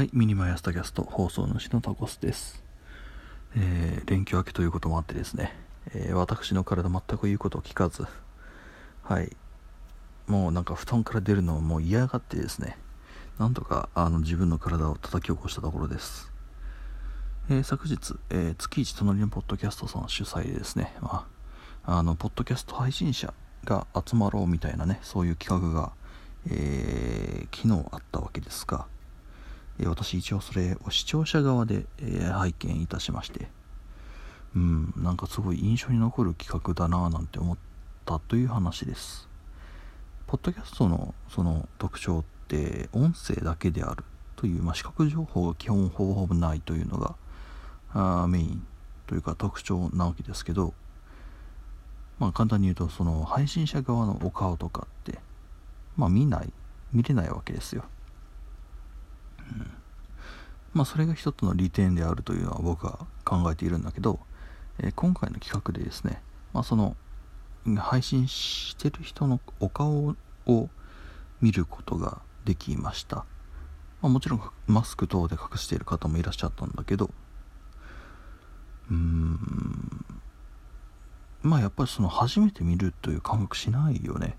はい、ミニマイアスタキャスト放送主のタコスです。えー、連休明けということもあってですね、えー、私の体全く言うことを聞かず、はい、もうなんか布団から出るのをもう嫌がってですね、なんとかあの自分の体を叩き起こしたところです。えー、昨日、え月一隣のポッドキャストさん主催でですね、まあ、あのポッドキャスト配信者が集まろうみたいなね、そういう企画が、えー昨日あったわけですが、え私一応それを視聴者側で、え拝見いたしまして。うんなんかすごい印象に残る企画だなぁなんて思ったという話です。ポッドキャストのその特徴って音声だけであるという、まあ、視覚情報が基本ほぼほぼないというのがあメインというか特徴なわけですけど。まあ簡単に言うとその配信者側のお顔とかってまあ見ない見れないわけですよ。まあそれが一つの利点であるというのは僕は考えているんだけど、えー、今回の企画でですね、まあ、その配信してる人のお顔を見ることができました、まあ、もちろんマスク等で隠している方もいらっしゃったんだけどうーん。まあやっぱりその初めて見るという感覚しないよね。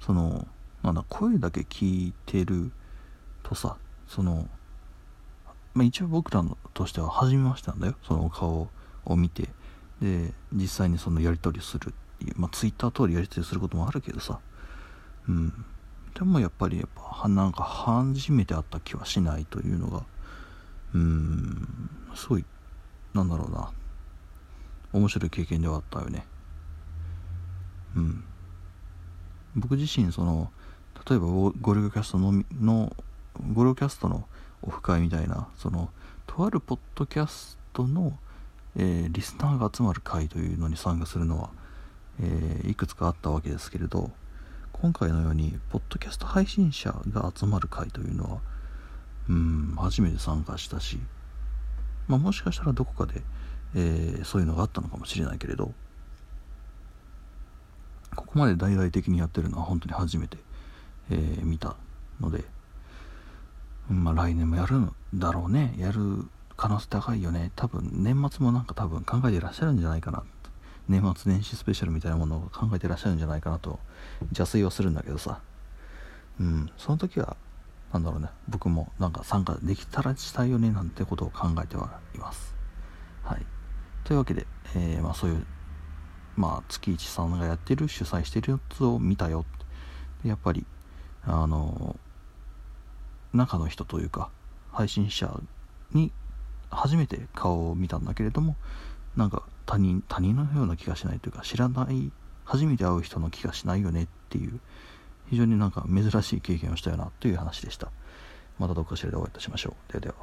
そのなんだ声だけ聞いてるとさそのまあ、一応僕らとしては初めましてなんだよ。そのお顔を見て。で実際にそのやり取りする。っていう、まあ、ツイッター通りやり取りすることもあるけどさ。うん。でもやっぱりやっぱなんか初めて会った気はしないというのがうん。すごいなんだろうな。面白い経験ではあったよね。うん。僕自身その例えばゴルゴキャストののゴルゴキャストのオフ会みたいなそのとあるポッドキャストの、えー、リスナーが集まる会というのに参加するのは、えー、いくつかあったわけですけれど今回のようにポッドキャスト配信者が集まる会というのはうん初めて参加したし、まあ、もしかしたらどこかで、えー、そういうのがあったのかもしれないけれどここまで大々的にやってるのは本当に初めて、えー、見たのでまあ来年もやるんだろうね。やる可能性高いよね。多分年末もなんか多分考えてらっしゃるんじゃないかな年末年始スペシャルみたいなものを考えてらっしゃるんじゃないかなと邪推はするんだけどさ。うん。その時はなんだろうね。僕もなんか参加できたらしたいよねなんてことを考えてはいます。はい。というわけで、えー、まあそういうまあ月一さんがやってる主催してるやつを見たよ。やっぱりあの中の人というか配信者に初めて顔を見たんだけれどもなんか他人他人のような気がしないというか知らない初めて会う人の気がしないよねっていう非常になんか珍しい経験をしたよなという話でした。またどこかしらでお会いいたしましょう。ではでは。